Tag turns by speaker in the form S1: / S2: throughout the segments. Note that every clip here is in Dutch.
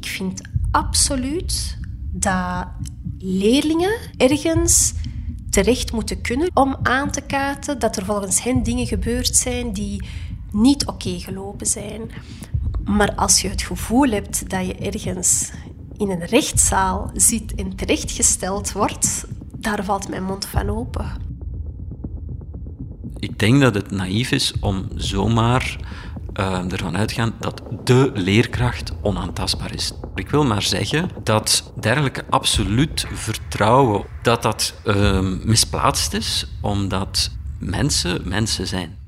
S1: Ik vind absoluut dat leerlingen ergens terecht moeten kunnen om aan te kaarten dat er volgens hen dingen gebeurd zijn die niet oké gelopen zijn. Maar als je het gevoel hebt dat je ergens in een rechtszaal zit en terechtgesteld wordt, daar valt mijn mond van open.
S2: Ik denk dat het naïef is om zomaar uh, ervan uitgaan dat de leerkracht onaantastbaar is. Ik wil maar zeggen dat dergelijke absoluut vertrouwen dat dat uh, misplaatst is, omdat mensen mensen zijn.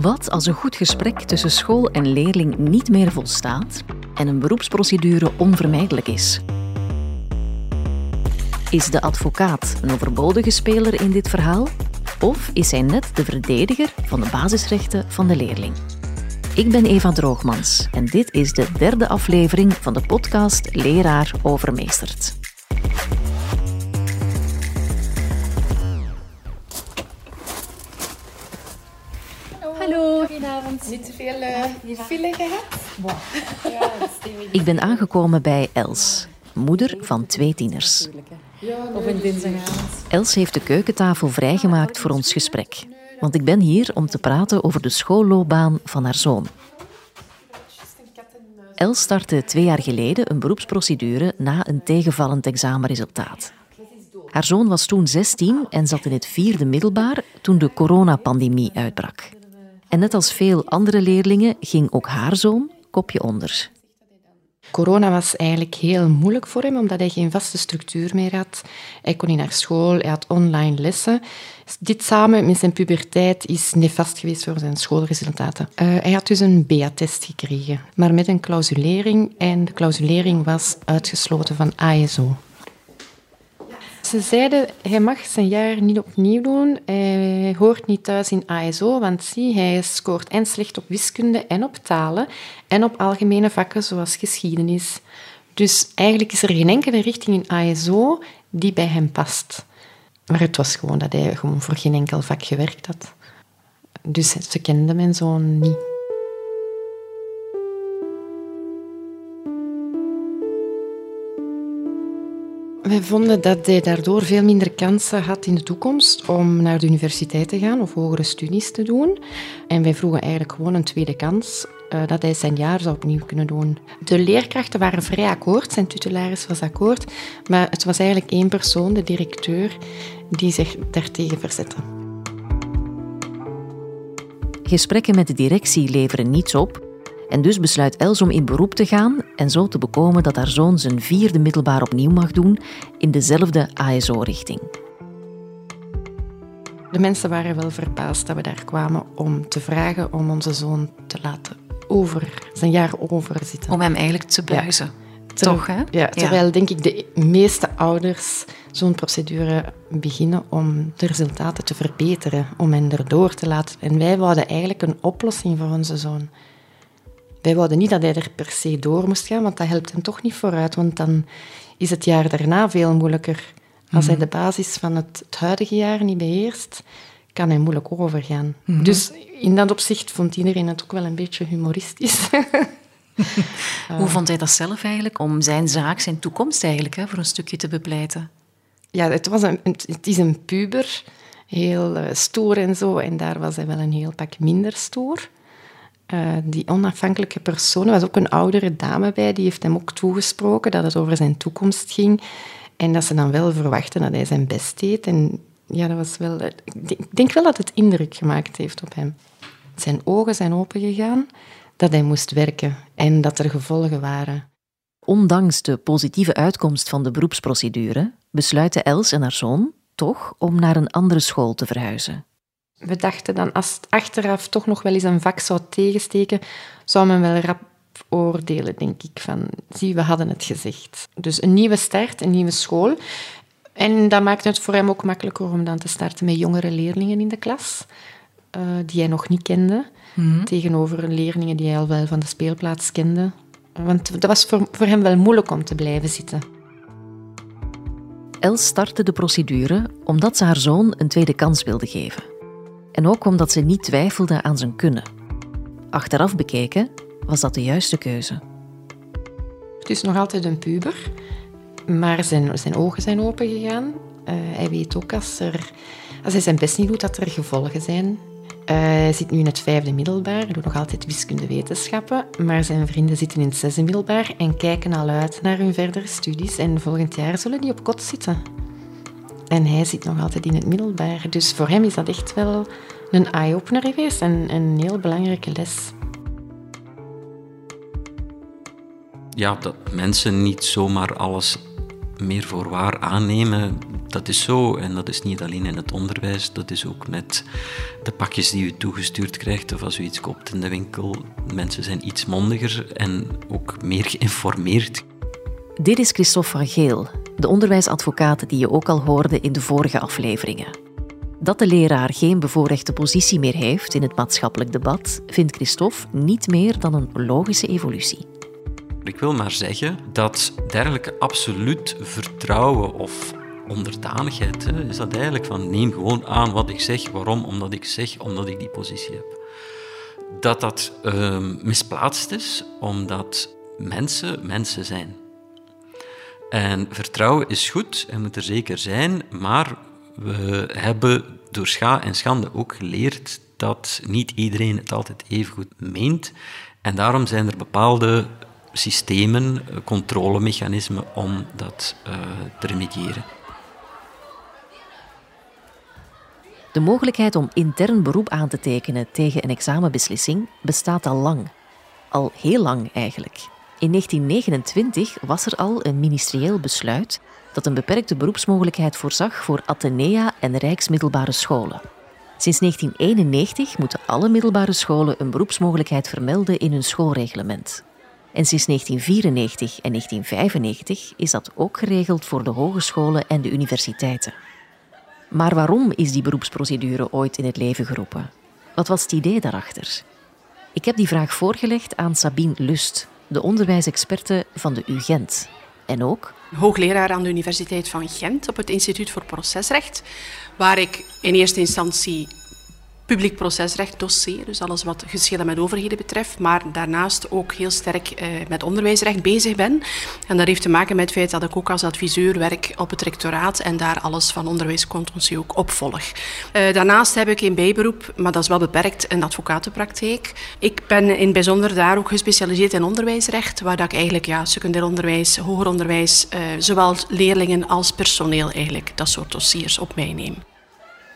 S3: Wat als een goed gesprek tussen school en leerling niet meer volstaat en een beroepsprocedure onvermijdelijk is? Is de advocaat een overbodige speler in dit verhaal? Of is hij net de verdediger van de basisrechten van de leerling? Ik ben Eva Droogmans en dit is de derde aflevering van de podcast Leraar Overmeesterd.
S4: Hallo. Goedenavond. Niet te veel uh, file gehad?
S3: Ik ben aangekomen bij Els, moeder van twee tieners.
S4: Of een dinsdagavond.
S3: Els heeft de keukentafel vrijgemaakt voor ons gesprek. Want ik ben hier om te praten over de schoolloopbaan van haar zoon. Els startte twee jaar geleden een beroepsprocedure na een tegenvallend examenresultaat. Haar zoon was toen 16 en zat in het vierde middelbaar toen de coronapandemie uitbrak. En net als veel andere leerlingen ging ook haar zoon kopje onder.
S5: Corona was eigenlijk heel moeilijk voor hem, omdat hij geen vaste structuur meer had. Hij kon niet naar school, hij had online lessen. Dit samen met zijn puberteit is nefast geweest voor zijn schoolresultaten. Uh, hij had dus een BA-test gekregen, maar met een clausulering. En de clausulering was uitgesloten van ASO. Ze zeiden, hij mag zijn jaar niet opnieuw doen. Hij hoort niet thuis in ASO, want zie, hij scoort en slecht op wiskunde en op talen en op algemene vakken zoals geschiedenis. Dus eigenlijk is er geen enkele richting in ASO die bij hem past. Maar het was gewoon dat hij gewoon voor geen enkel vak gewerkt had. Dus ze kenden mijn zoon niet. Wij vonden dat hij daardoor veel minder kansen had in de toekomst om naar de universiteit te gaan of hogere studies te doen. En wij vroegen eigenlijk gewoon een tweede kans, uh, dat hij zijn jaar zou opnieuw kunnen doen. De leerkrachten waren vrij akkoord, zijn tutelaris was akkoord, maar het was eigenlijk één persoon, de directeur, die zich daartegen verzette.
S3: Gesprekken met de directie leveren niets op en dus besluit Els om in beroep te gaan en zo te bekomen dat haar zoon zijn vierde middelbaar opnieuw mag doen in dezelfde ASO-richting.
S5: De mensen waren wel verbaasd dat we daar kwamen om te vragen om onze zoon te laten over, zijn jaar overzitten.
S4: Om hem eigenlijk te buizen. Toch, hè?
S5: Ja, terwijl denk ik de meeste ouders zo'n procedure beginnen om de resultaten te verbeteren, om hen erdoor te laten. En wij wouden eigenlijk een oplossing voor onze zoon. Wij wouden niet dat hij er per se door moest gaan, want dat helpt hem toch niet vooruit. Want dan is het jaar daarna veel moeilijker. Als hij mhm. de basis van het, het, huidige jaar niet beheerst, kan hij moeilijk overgaan. Mhm. Dus in dat opzicht vond iedereen het ook wel een beetje humoristisch.
S4: Hoe vond hij dat zelf eigenlijk, om zijn zaak, zijn toekomst eigenlijk, hè, voor een stukje te bepleiten?
S5: Ja, het, was een, het is een puber, heel uh, stoer en zo. En daar was hij wel een heel pak minder stoer. Uh, die onafhankelijke persoon, er was ook een oudere dame bij, die heeft hem ook toegesproken dat het over zijn toekomst ging. En dat ze dan wel verwachten dat hij zijn best deed. En ja, dat was wel... Ik denk wel dat het indruk gemaakt heeft op hem. Zijn ogen zijn opengegaan, dat hij moest werken en dat er gevolgen waren.
S3: Ondanks de positieve uitkomst van de beroepsprocedure besluiten Els en haar zoon toch om naar een andere school te verhuizen
S5: we dachten dan, als het achteraf toch nog wel eens een vak zou tegensteken, zou men wel rap oordelen, denk ik. Van, zie, we hadden het gezegd. Dus een nieuwe start, een nieuwe school. En dat maakt het voor hem ook makkelijker om dan te starten met jongere leerlingen in de klas, uh, die hij nog niet kende, mm tegenover leerlingen die hij al wel van de speelplaats kende. Want dat was voor, voor hem wel moeilijk om te blijven zitten.
S3: Els startte de procedure omdat ze haar zoon een tweede kans wilde geven. En ook omdat ze niet twijfelde aan zijn kunnen. Achteraf bekeken was dat de juiste keuze.
S5: Het is nog altijd een puber, maar zijn, zijn ogen zijn open gegaan. Uh, hij weet ook als, er, als hij zijn best niet doet, dat er gevolgen zijn. Uh, hij zit nu in het vijfde middelbaar, doet nog altijd wiskunde-wetenschappen, maar zijn vrienden zitten in het zesde middelbaar en kijken al uit naar hun verdere studies. En volgend jaar zullen die op kot zitten. En hij zit nog altijd in het middelbaar. Dus voor hem is dat echt wel een eye-opener geweest en een heel belangrijke les.
S2: Ja, dat mensen niet zomaar alles meer voor waar aannemen, dat is zo. En dat is niet alleen in het onderwijs, dat is ook met de pakjes die u toegestuurd krijgt of als u iets koopt in de winkel. Mensen zijn iets mondiger en ook meer geïnformeerd.
S3: Dit is Christophe van Geel, de onderwijsadvocaat die je ook al hoorde in de vorige afleveringen. Dat de leraar geen bevoorrechte positie meer heeft in het maatschappelijk debat, vindt Christophe niet meer dan een logische evolutie.
S2: Ik wil maar zeggen dat dergelijke absoluut vertrouwen of onderdanigheid is dat eigenlijk van neem gewoon aan wat ik zeg. Waarom? Omdat ik zeg, omdat ik die positie heb. Dat dat uh, misplaatst is, omdat mensen mensen zijn. En vertrouwen is goed en moet er zeker zijn, maar we hebben door scha en schande ook geleerd dat niet iedereen het altijd even goed meent. En daarom zijn er bepaalde systemen, controlemechanismen om dat uh, te remediëren.
S3: De mogelijkheid om intern beroep aan te tekenen tegen een examenbeslissing bestaat al lang. Al heel lang eigenlijk. In 1929 was er al een ministerieel besluit dat een beperkte beroepsmogelijkheid voorzag voor Athenea en rijksmiddelbare scholen. Sinds 1991 moeten alle middelbare scholen een beroepsmogelijkheid vermelden in hun schoolreglement. En sinds 1994 en 1995 is dat ook geregeld voor de hogescholen en de universiteiten. Maar waarom is die beroepsprocedure ooit in het leven geroepen? Wat was het idee daarachter? Ik heb die vraag voorgelegd aan Sabine Lust, de onderwijsexperte van de UGent. En ook
S6: hoogleraar aan de Universiteit van Gent op het Instituut voor Procesrecht, waar ik in eerste instantie publiek procesrecht dossier, dus alles wat geschillen met overheden betreft, maar daarnaast ook heel sterk eh, met onderwijsrecht bezig ben. En dat heeft te maken met het feit dat ik ook als adviseur werk op het rectoraat en daar alles van onderwijscontentieux ook opvolg. Uh, daarnaast heb ik een bijberoep, maar dat is wel beperkt, een advocatenpraktijk. Ik ben in bijzonder daar ook gespecialiseerd in onderwijsrecht, waar dat ik eigenlijk ja, secundair onderwijs, hoger onderwijs, uh, zowel leerlingen als personeel eigenlijk dat soort dossiers op mij neem.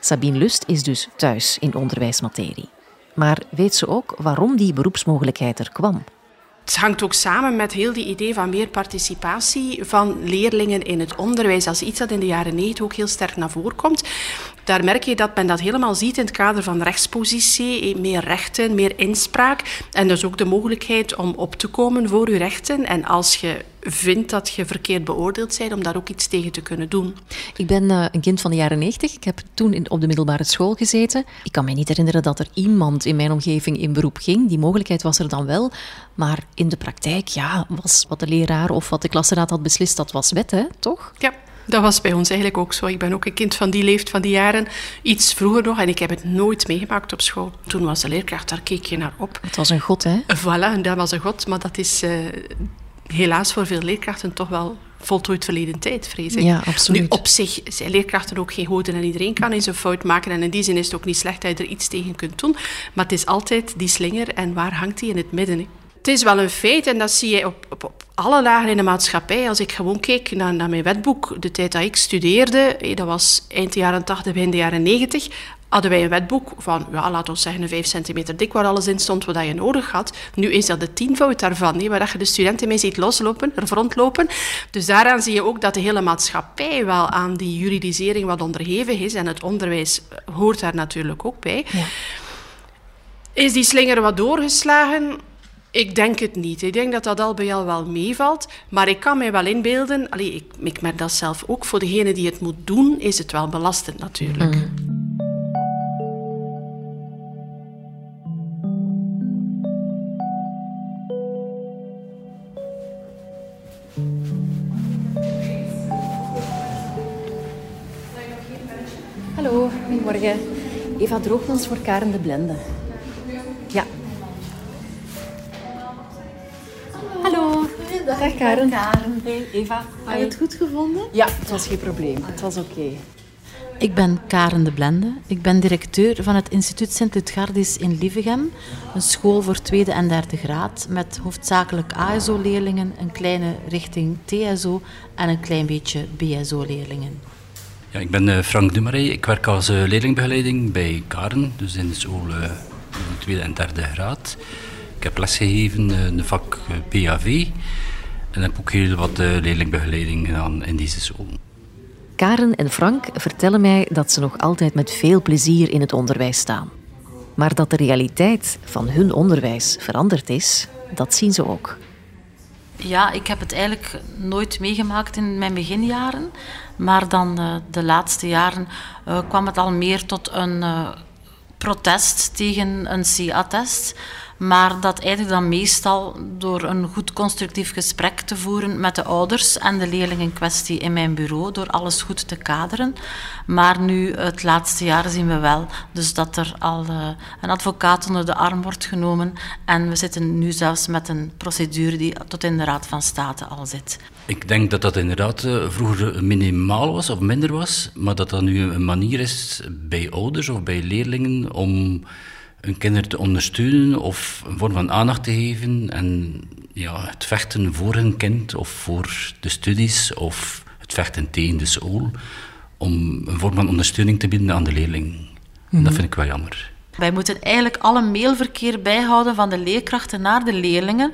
S3: Sabine Lust is dus thuis in onderwijsmaterie. Maar weet ze ook waarom die beroepsmogelijkheid er kwam?
S6: Het hangt ook samen met heel die idee van meer participatie van leerlingen in het onderwijs. als iets dat in de jaren 90 ook heel sterk naar voren komt. Daar merk je dat men dat helemaal ziet in het kader van rechtspositie, meer rechten, meer inspraak. En dus ook de mogelijkheid om op te komen voor je rechten. En als je vindt dat je verkeerd beoordeeld bent, om daar ook iets tegen te kunnen doen.
S3: Ik ben uh, een kind van de jaren 90. Ik heb toen in, op de middelbare school gezeten. Ik kan me niet herinneren dat er iemand in mijn omgeving in beroep ging. Die mogelijkheid was er dan wel. Maar in de praktijk, ja, was wat de leraar of wat de klasraad had beslist, dat was wet, hè? toch?
S6: Ja. Dat was bij ons eigenlijk ook zo. Ik ben ook een kind van die leeft van die jaren, iets vroeger nog, en ik heb het nooit meegemaakt op school. Toen was de leerkracht, daar keek je naar op.
S3: Het was een god, hè?
S6: Voilà, en dat was een god, maar dat is uh, helaas voor veel leerkrachten toch wel voltooid verleden tijd, vrees ik.
S3: Ja, absoluut.
S6: Nu, op zich zijn leerkrachten ook geen goden en iedereen kan eens een fout maken. En in die zin is het ook niet slecht dat je er iets tegen kunt doen. Maar het is altijd die slinger en waar hangt die in het midden? Het is wel een feit en dat zie je op, op, op alle lagen in de maatschappij. Als ik gewoon keek naar, naar, mijn wetboek, de tijd dat ik studeerde, dat was eind de jaren 80, begin de jaren 90, hadden wij een wetboek van, ja, laten we zeggen, een 5 centimeter dik, waar alles in stond wat je nodig had. Nu is dat de tienvoud daarvan, waar je de studenten mee ziet loslopen, er rondlopen. Dus daaraan zie je ook dat de hele maatschappij wel aan die juridisering wat onderhevig is. En het onderwijs hoort daar natuurlijk ook bij. Ja. Is die slinger wat doorgeslagen? Ik denk het niet. Ik denk dat dat al bij al wel meevalt. Maar ik kan mij wel inbeelden, allee, ik, ik merk dat zelf ook, voor degene die het moet doen, is het wel belastend natuurlijk. Mm.
S7: Hallo, goedemorgen. Eva Droogmans voor Karen de Blende. Dag Karen.
S4: Karen. Hey, Eva. Heb je het goed gevonden?
S7: Ja, het was geen probleem. Het was oké.
S8: Ik ben Karen de Blende. Ik ben directeur van het instituut Sint-Lutgardis in Lievegem. Een school voor tweede en derde graad met hoofdzakelijk ASO-leerlingen, een kleine richting TSO en een klein beetje BSO-leerlingen.
S9: Ja, ik ben eh, Frank Dumaré. Ik werk als eh, leerlingbegeleiding bij Karen, dus in de school in tweede en derde graad. Ik heb lesgegeven in de vak PAV en heb ook heel wat leerlingbegeleiding gedaan in deze school.
S3: Karen en Frank vertellen mij dat ze nog altijd met veel plezier in het onderwijs staan. Maar dat de realiteit van hun onderwijs veranderd is, dat zien ze ook.
S8: Ja, ik heb het eigenlijk nooit meegemaakt in mijn beginjaren. Maar dan uh, de laatste jaren uh, kwam het al meer tot een uh, protest tegen een CA-test. Maar dat eigenlijk dan meestal door een goed constructief gesprek te voeren met de ouders en de leerling in kwestie in mijn bureau, door alles goed te kaderen. Maar nu, het laatste jaar, zien we wel dus dat er al uh, een advocaat onder de arm wordt genomen. En we zitten nu zelfs met een procedure die tot in de Raad van State al zit.
S9: Ik denk dat dat inderdaad uh, vroeger minimaal was of minder was, maar dat dat nu een manier is bij ouders of bij leerlingen om een kinder te ondersteunen of een vorm van aandacht te geven. En ja, het vechten voor een kind of voor de studies of het vechten tegen de school. Om een vorm van ondersteuning te bieden aan de leerling. Dat
S8: Mhm.
S9: vind ik wel jammer.
S8: Wij moeten eigenlijk alle mailverkeer bijhouden van de leerkrachten naar de leerlingen.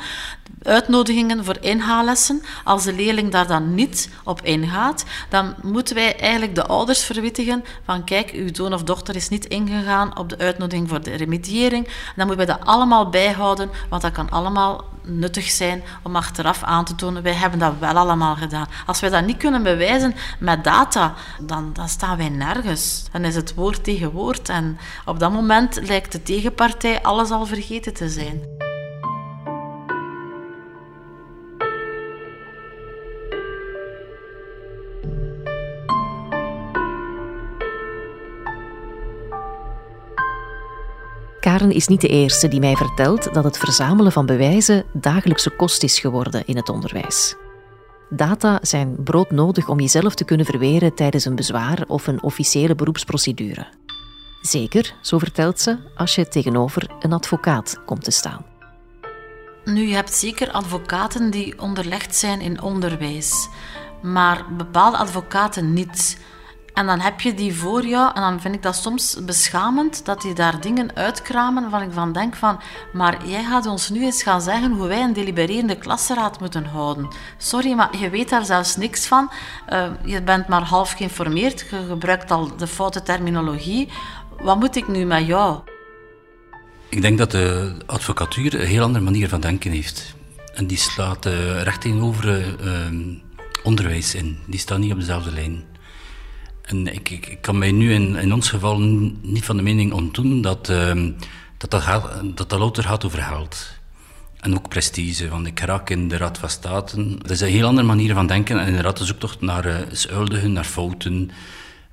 S8: Uitnodigingen voor inhaallessen. Als de leerling daar dan niet op ingaat, dan moeten wij eigenlijk de ouders verwittigen van kijk, uw zoon of dochter is niet ingegaan op de uitnodiging voor de remediëring. Dan moeten wij dat allemaal bijhouden, want dat kan allemaal nuttig zijn om achteraf aan te tonen. Wij hebben dat wel allemaal gedaan. Als wij dat niet kunnen bewijzen met data, dan, dan staan wij nergens. Dan is het woord tegen woord en op dat moment lijkt de tegenpartij alles al vergeten te zijn.
S3: Karen is niet de eerste die mij vertelt dat het verzamelen van bewijzen dagelijkse kost is geworden in het onderwijs. Data zijn broodnodig om jezelf te kunnen verweren tijdens een bezwaar of een officiële beroepsprocedure. Zeker, zo vertelt ze, als je tegenover een advocaat komt te staan.
S8: Nu, je hebt zeker advocaten die onderlegd zijn in onderwijs, maar bepaalde advocaten niet. En dan heb je die voor jou en dan vind ik dat soms beschamend dat die daar dingen uitkramen waarvan ik van denk van maar jij gaat ons nu eens gaan zeggen hoe wij een delibererende klassenraad moeten houden. Sorry, maar je weet daar zelfs niks van. Uh, je bent maar half geïnformeerd, je gebruikt al de foute terminologie. Wat moet ik nu met jou?
S9: Ik denk dat de advocatuur een heel andere manier van denken heeft. En die slaat uh, recht tegenover uh, onderwijs in. Die staat niet op dezelfde lijn. En ik, ik, ik, kan mij nu in, in ons geval niet van de mening ontdoen dat uh, dat, dat, gaat, louter gaat over geld. En ook prestige. Want ik raak in de Raad van State. Dat is een heel andere manier van denken. En inderdaad de zoektocht naar uh, naar fouten.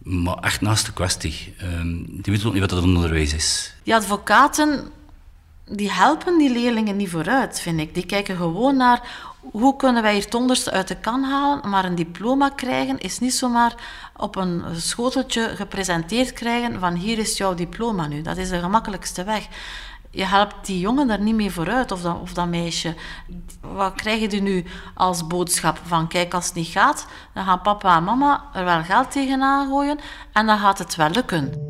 S9: Maar echt naast de kwestie. Um, die weten ook niet wat dat onderwijs is.
S8: Die advocaten die helpen die leerlingen niet vooruit, vind ik. Die kijken gewoon naar hoe kunnen wij hier het onderste uit de kan halen, maar een diploma krijgen is niet zomaar op een schoteltje gepresenteerd krijgen van hier is jouw diploma nu. Dat is de gemakkelijkste weg. Je helpt die jongen daar niet mee vooruit, of dat, of dat meisje. Wat krijg je nu als boodschap? Van kijk, als het niet gaat, dan gaan papa en mama er wel geld tegenaan gooien en dan gaat het wel lukken.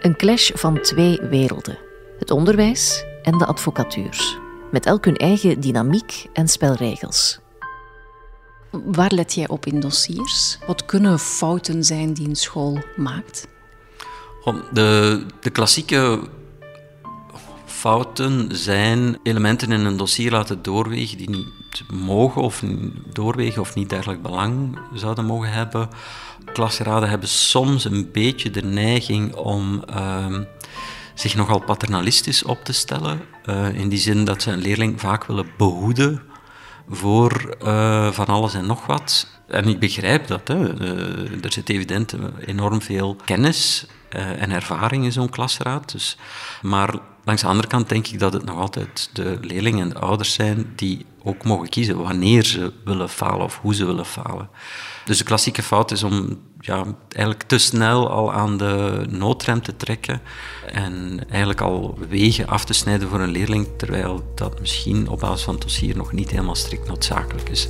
S3: Een clash van twee werelden. Het onderwijs en de advocatuur. Met elk hun eigen dynamiek en spelregels.
S7: Waar let jij op in dossiers? Wat kunnen fouten zijn die een school maakt?
S2: De, de klassieke fouten zijn elementen in een dossier laten doorwegen die niet mogen of doorwegen of niet dergelijk belang zouden mogen hebben. Klasraden hebben soms een beetje de neiging om uh, zich nogal paternalistisch op te stellen. Uh, in die zin dat ze een leerling vaak willen behoeden voor uh, van alles en nog wat. En ik begrijp dat. Hè. Er zit evident enorm veel kennis uh, en ervaring in zo'n klasraad. Dus, maar Langs de andere kant denk ik dat het nog altijd de leerlingen en de ouders zijn die ook mogen kiezen wanneer ze willen falen of hoe ze willen falen. Dus de klassieke fout is om ja, eigenlijk te snel al aan de noodrem te trekken en eigenlijk al wegen af te snijden voor een leerling, terwijl dat misschien op basis van dossier nog niet helemaal strikt noodzakelijk is.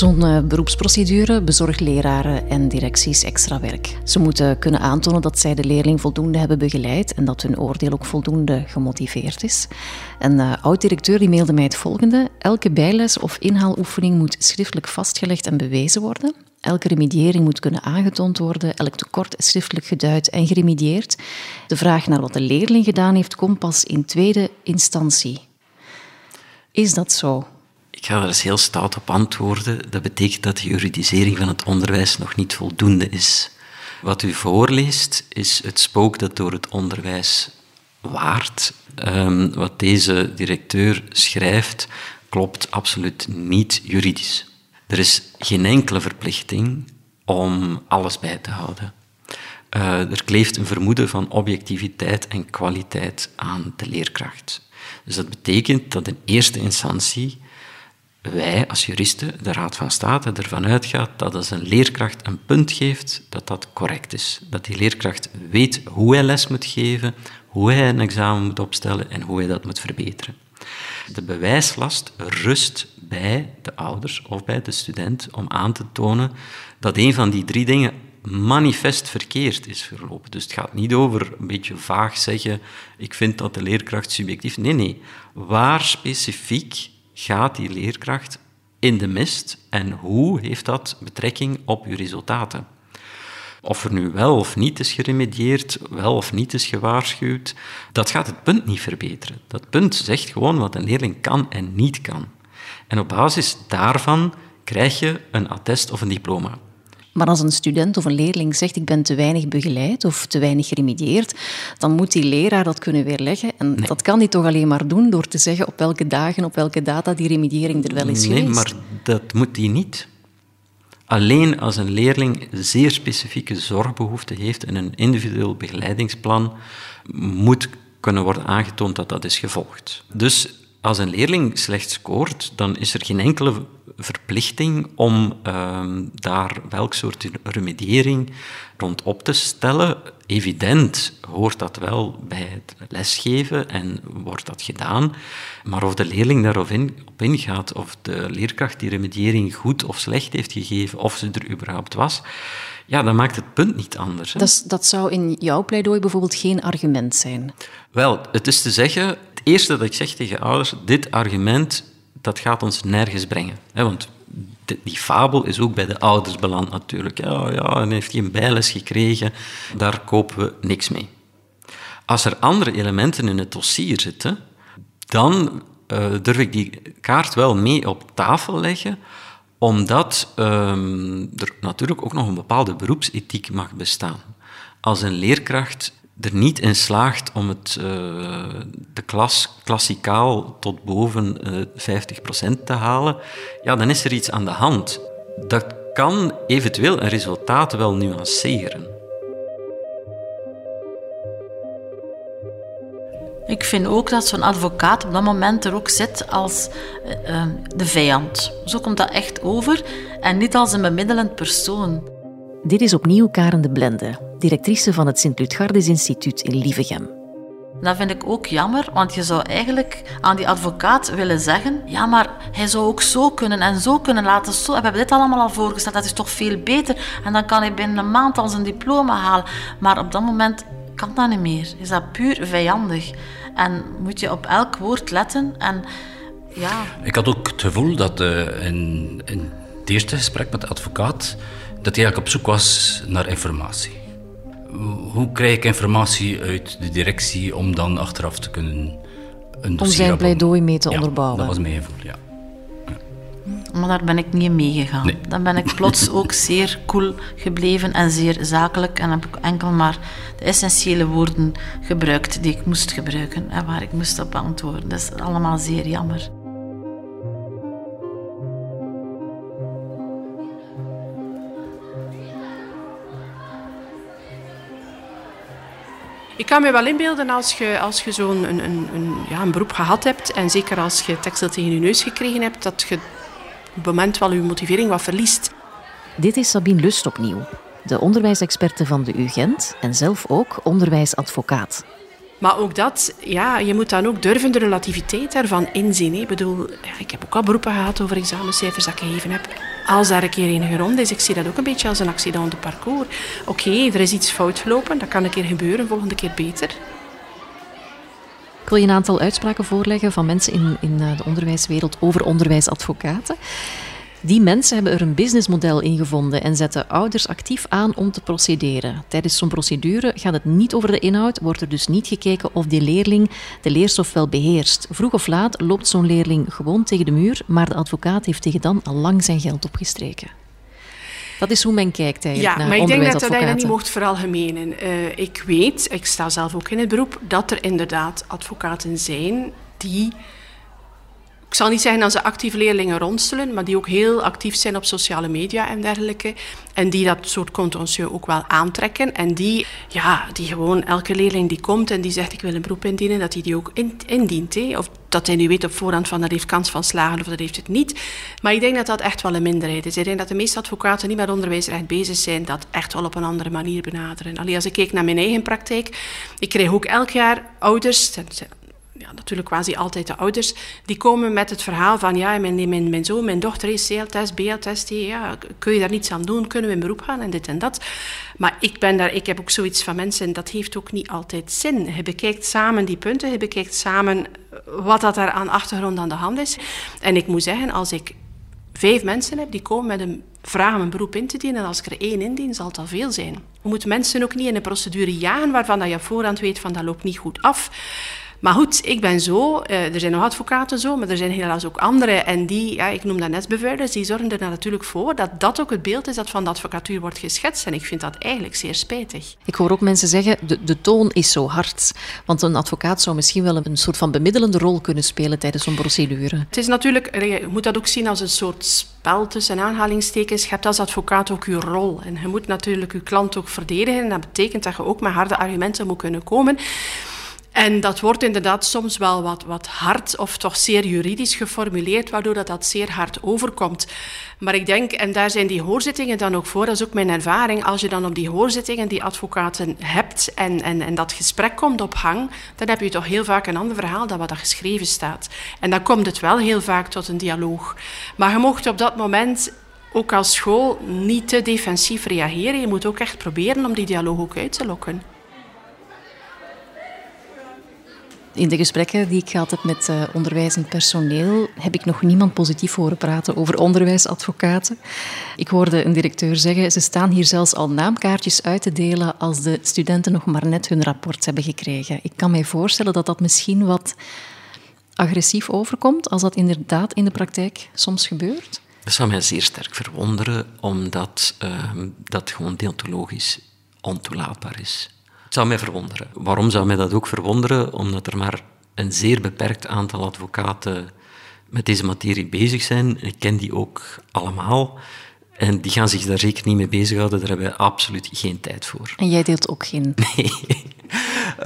S3: Zo'n uh, beroepsprocedure bezorgt leraren en directies extra werk. Ze moeten kunnen aantonen dat zij de leerling voldoende hebben begeleid en dat hun oordeel ook voldoende gemotiveerd is. Een uh, oud-directeur die mailde mij het volgende. Elke bijles of inhaaloefening moet schriftelijk vastgelegd en bewezen worden. Elke remediering moet kunnen aangetoond worden, elk tekort is schriftelijk geduid en geremedieerd. De vraag naar wat de leerling gedaan heeft komt pas in tweede instantie. Is dat zo?
S2: Ik ga er eens heel stout op antwoorden. Dat betekent dat de juridisering van het onderwijs nog niet voldoende is. Wat u voorleest is het spook dat door het onderwijs waart. Um, wat deze directeur schrijft klopt absoluut niet juridisch. Er is geen enkele verplichting om alles bij te houden. Uh, er kleeft een vermoeden van objectiviteit en kwaliteit aan de leerkracht. Dus dat betekent dat in eerste instantie wij als juristen, de Raad van State, ervan uitgaat dat als een leerkracht een punt geeft, dat dat correct is. Dat die leerkracht weet hoe hij les moet geven, hoe hij een examen moet opstellen en hoe hij dat moet verbeteren. De bewijslast rust bij de ouders of bij de student om aan te tonen dat een van die drie dingen manifest verkeerd is verlopen. Dus het gaat niet over een beetje vaag zeggen, ik vind dat de leerkracht subjectief... Nee, nee. Waar specifiek gaat die leerkracht in de mist en hoe heeft dat betrekking op uw resultaten? Of er nu wel of niet is geremedieerd, wel of niet is gewaarschuwd, dat gaat het punt niet verbeteren. Dat punt zegt gewoon wat een leerling kan en niet kan. En op basis daarvan krijg je een attest of een diploma.
S3: Maar als een student of een leerling zegt ik ben te weinig begeleid of te weinig geremedieerd, dan moet die leraar dat kunnen weerleggen. En dat kan hij toch alleen maar doen door te zeggen op welke dagen, op welke data die remediering er wel is
S2: nee,
S3: geweest.
S2: Nee, maar dat moet hij niet. Alleen als een leerling zeer specifieke zorgbehoeften heeft en een individueel begeleidingsplan moet kunnen worden aangetoond dat dat is gevolgd. Dus als een leerling slecht scoort, dan is er geen enkele verplichting om uh, daar welk soort remediering rond op te stellen. Evident hoort dat wel bij het lesgeven en wordt dat gedaan. Maar of de leerling daarop in, op ingaat, of de leerkracht die remediering goed of slecht heeft gegeven, of ze er überhaupt was, ja, dan maakt het punt niet anders.
S3: Dat, dat zou in jouw pleidooi bijvoorbeeld geen argument zijn?
S2: Wel, het is te zeggen, het eerste dat ik zeg tegen ouders, dit argument dat gaat ons nergens brengen. Want die fabel is ook bij de ouders beland natuurlijk. Ja, ja, en heeft hij een bijles gekregen, daar kopen we niks mee. Als er andere elementen in het dossier zitten, dan uh, durf ik die kaart wel mee op tafel leggen, omdat um, er natuurlijk ook nog een bepaalde beroepsethiek mag bestaan. Als een leerkracht er niet in slaagt om het, uh, de klas klassikaal tot boven uh, eh, 50% te halen, ja, dan is er iets aan de hand. Dat kan eventueel een resultaat wel nuanceren.
S8: Ik vind ook dat zo'n advocaat op dat moment er ook zit als uh, de vijand. Zo komt dat echt over en niet als een bemiddelend persoon.
S3: Dit is opnieuw Karen de Blende, directrice van het Sint-Lutgardis Instituut in Lievegem.
S8: Dat vind ik ook jammer, want je zou eigenlijk aan die advocaat willen zeggen: ja, maar hij zou ook zo kunnen en zo kunnen laten. Zo. We hebben dit allemaal al voorgesteld, dat is toch veel beter. En dan kan hij binnen een maand al zijn diploma halen. Maar op dat moment kan dat niet meer. Is dat puur vijandig. En moet je op elk woord letten. En, ja.
S9: Ik had ook het gevoel dat uh, in, in het eerste gesprek met de advocaat dat hij eigenlijk op zoek was naar informatie. Hoe krijg ik informatie uit de directie om dan achteraf te kunnen een dossier...
S3: Om zijn pleidooi mee te onderbouwen.
S9: dat was mijn gevoel, ja.
S8: Maar daar ben ik niet in meegegaan. Nee. Dan ben ik plots ook zeer cool gebleven en zeer zakelijk. En heb ik enkel maar de essentiële woorden gebruikt die ik moest gebruiken en waar ik moest op antwoorden. Dat is allemaal zeer jammer.
S6: Ik kan me wel inbeelden als je, als je zo'n een, een, een, ja, een beroep gehad hebt, en zeker als je tekstel tegen je neus gekregen hebt, dat je op het moment wel je motivering wat verliest.
S3: Dit is Sabine Lust opnieuw, de onderwijsexperte van de UGent en zelf ook onderwijsadvocaat.
S6: Maar ook dat, ja, je moet dan ook durven de relativiteit daarvan inzien. Ik bedoel, ik heb ook al beroepen gehad over examencijfers dat ik gegeven heb. Als daar een keer enige rond is, ik zie dat ook een beetje als een accident de parcours. Oké, er is iets fout gelopen, dat kan een keer gebeuren, volgende keer beter.
S3: Ik wil je een aantal uitspraken voorleggen van mensen in, in eh, de onderwijswereld over onderwijsadvocaten. Die mensen hebben er een businessmodel in gevonden en zetten ouders actief aan om te procederen. Tijdens zo'n procedure gaat het niet over de inhoud, wordt er dus niet gekeken of die leerling de leerstof wel beheerst. Vroeg of laat loopt zo'n leerling gewoon tegen de muur, maar de advocaat heeft tegen dan al lang zijn geld opgestreken. Dat is hoe men kijkt eigenlijk
S6: ja,
S3: maar
S6: ik denk dat je dat niet mocht veralgemenen. Uh, ik weet, ik sta zelf ook in het beroep, dat er inderdaad advocaten zijn die ik zal niet zeggen dat ze actief leerlingen ronselen, maar die ook heel actief zijn op sociale media en dergelijke. En die dat soort contentieux ook wel aantrekken. En die, ja, die gewoon elke leerling die komt en die zegt ik wil een beroep indienen, dat hij die ook indient. Hè. Of dat hij nu weet op voorhand van dat heeft kans van slagen of dat heeft het niet. Maar ik denk dat dat echt wel een minderheid is. Ik denk dat de meeste advocaten niet met onderwijsrecht bezig zijn, dat echt wel op een andere manier benaderen. Alleen als ik kijk naar mijn eigen praktijk, ik krijg ook elk jaar ouders, ja, natuurlijk quasi altijd de ouders, die komen met het verhaal van ja, mijn, mijn, mijn zoon, mijn dochter is CL-test, BL-test, ja, kun je daar niets aan doen, kunnen we in beroep gaan en dit en dat. Maar ik, ben daar, ik heb ook zoiets van mensen, dat heeft ook niet altijd zin. Je bekijkt samen die punten, je bekijkt samen wat dat daar aan achtergrond aan de hand is. En ik moet zeggen, als ik vijf mensen heb die komen met een vraag om een beroep in te dienen, en als ik er één indien, zal het al veel zijn. Je moet mensen ook niet in een procedure jagen waarvan dat je voorhand weet van dat loopt niet goed af. Maar goed, ik ben zo. Uh, er zijn nog advocaten zo, maar er zijn helaas ook anderen. En die, ja, ik noem dat nestbevuilers, die zorgen er natuurlijk voor dat dat ook het beeld is dat van de advocatuur wordt geschetst. En ik vind dat eigenlijk zeer spijtig.
S3: Ik hoor ook mensen zeggen, de, de toon is zo hard. Want een advocaat zou misschien wel een soort van bemiddelende rol kunnen spelen tijdens zo'n procedure.
S6: Het is natuurlijk, je moet dat ook zien als een soort spel tussen aanhalingstekens. Je hebt als advocaat ook je rol. En je moet natuurlijk je klant ook verdedigen. En dat betekent dat je ook met harde argumenten moet kunnen komen. En dat wordt inderdaad soms wel wat, wat hard of toch zeer juridisch geformuleerd, waardoor dat, dat zeer hard overkomt. Maar ik denk, en daar zijn die hoorzittingen dan ook voor, dat is ook mijn ervaring, als je dan op die hoorzittingen die advocaten hebt en, en, en dat gesprek komt op hang, dan heb je toch heel vaak een ander verhaal dan wat dat geschreven staat. En dan komt het wel heel vaak tot een dialoog. Maar je mocht op dat moment ook als school niet te defensief reageren. Je moet ook echt proberen om die dialoog ook uit te lokken.
S3: In de gesprekken die ik gehad heb met uh, onderwijzend personeel, heb ik nog niemand positief horen praten over onderwijsadvocaten. Ik hoorde een directeur zeggen, ze staan hier zelfs al naamkaartjes uit te delen als de studenten nog maar net hun rapport hebben gekregen. Ik kan mij voorstellen dat dat misschien wat agressief overkomt, als dat inderdaad in de praktijk soms gebeurt.
S2: Dat zou mij zeer sterk verwonderen, omdat uh, dat gewoon deontologisch ontoelaatbaar is. Het zou mij verwonderen. Waarom zou mij dat ook verwonderen? Omdat er maar een zeer beperkt aantal advocaten met deze materie bezig zijn. Ik ken die ook allemaal. En die gaan zich daar zeker niet mee bezighouden. Daar hebben we absoluut geen tijd voor.
S3: En jij deelt ook geen?
S2: Nee.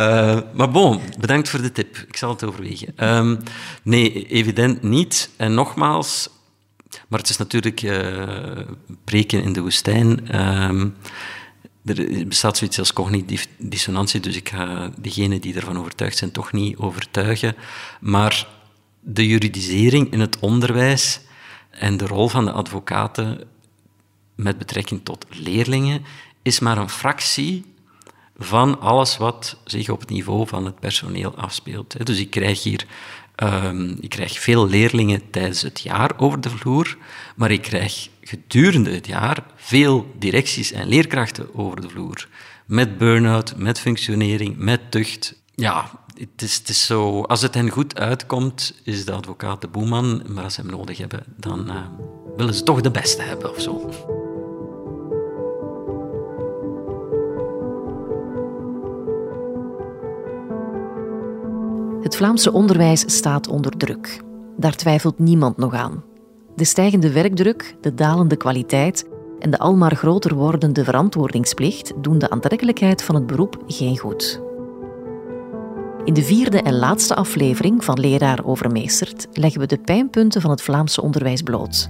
S2: Uh, maar bon, bedankt voor de tip. Ik zal het overwegen. Um, nee, evident niet. En nogmaals, maar het is natuurlijk uh, preken in de woestijn. Uh, er bestaat zoiets als cognitieve dissonantie, dus ik ga degenen die ervan overtuigd zijn toch niet overtuigen. Maar de juridisering in het onderwijs en de rol van de advocaten met betrekking tot leerlingen is maar een fractie van alles wat zich op het niveau van het personeel afspeelt. Dus ik krijg hier um, ik krijg veel leerlingen tijdens het jaar over de vloer, maar ik krijg gedurende het jaar veel directies en leerkrachten over de vloer. Met burn-out, met functionering, met tucht. Ja, het is, het is zo, als het hen goed uitkomt, is de advocaat de boeman, maar als ze hem nodig hebben, dan uh, willen ze toch de beste hebben of zo.
S3: Het Vlaamse onderwijs staat onder druk. Daar twijfelt niemand nog aan. De stijgende werkdruk, de dalende kwaliteit en de almaar groter wordende verantwoordingsplicht doen de aantrekkelijkheid van het beroep geen goed. In de vierde en laatste aflevering van Leraar Overmeesterd leggen we de pijnpunten van het Vlaamse onderwijs bloot.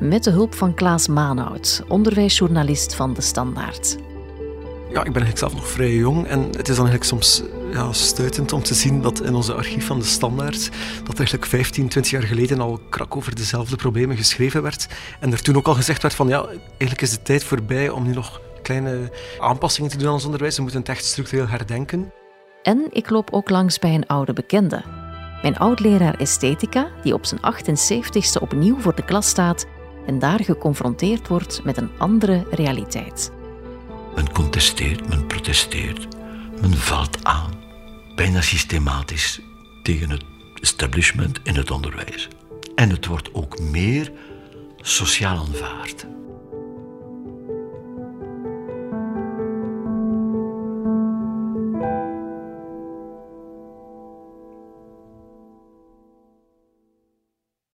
S3: Met de hulp van Klaas Maanhout, onderwijsjournalist van De Standaard.
S10: Ja, ik ben eigenlijk zelf nog vrij jong en het is dan eigenlijk soms ja, stuitend om te zien dat in onze archief van de Standaard dat eigenlijk 15, 20 jaar geleden al krak over dezelfde problemen geschreven werd. En er toen ook al gezegd werd van ja, eigenlijk is de tijd voorbij om nu nog kleine aanpassingen te doen aan ons onderwijs. We moeten het echt structureel herdenken.
S3: En ik loop ook langs bij een oude bekende. Mijn oud-leraar esthetica, die op zijn 78ste opnieuw voor de klas staat en daar geconfronteerd wordt met een andere realiteit.
S11: Men contesteert, men protesteert, men valt aan, bijna systematisch, tegen het establishment in het onderwijs. En het wordt ook meer sociaal aanvaard.